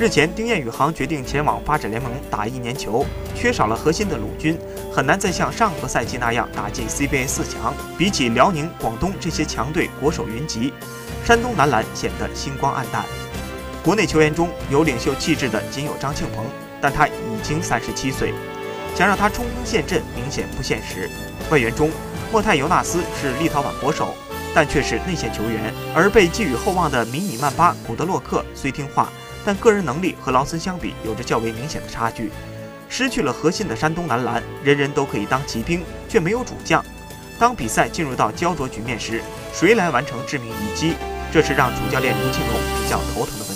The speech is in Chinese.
日前，丁彦雨航决定前往发展联盟打一年球，缺少了核心的鲁军，很难再像上个赛季那样打进 CBA 四强。比起辽宁、广东这些强队国手云集，山东男篮显得星光黯淡。国内球员中有领袖气质的仅有张庆鹏，但他已经三十七岁，想让他冲锋陷阵明显不现实。外援中，莫泰尤纳斯是立陶宛国手，但却是内线球员，而被寄予厚望的迷你曼巴古德洛克虽听话。但个人能力和劳森相比有着较为明显的差距，失去了核心的山东男篮，人人都可以当骑兵，却没有主将。当比赛进入到焦灼局面时，谁来完成致命一击？这是让主教练卢庆龙比较头疼的。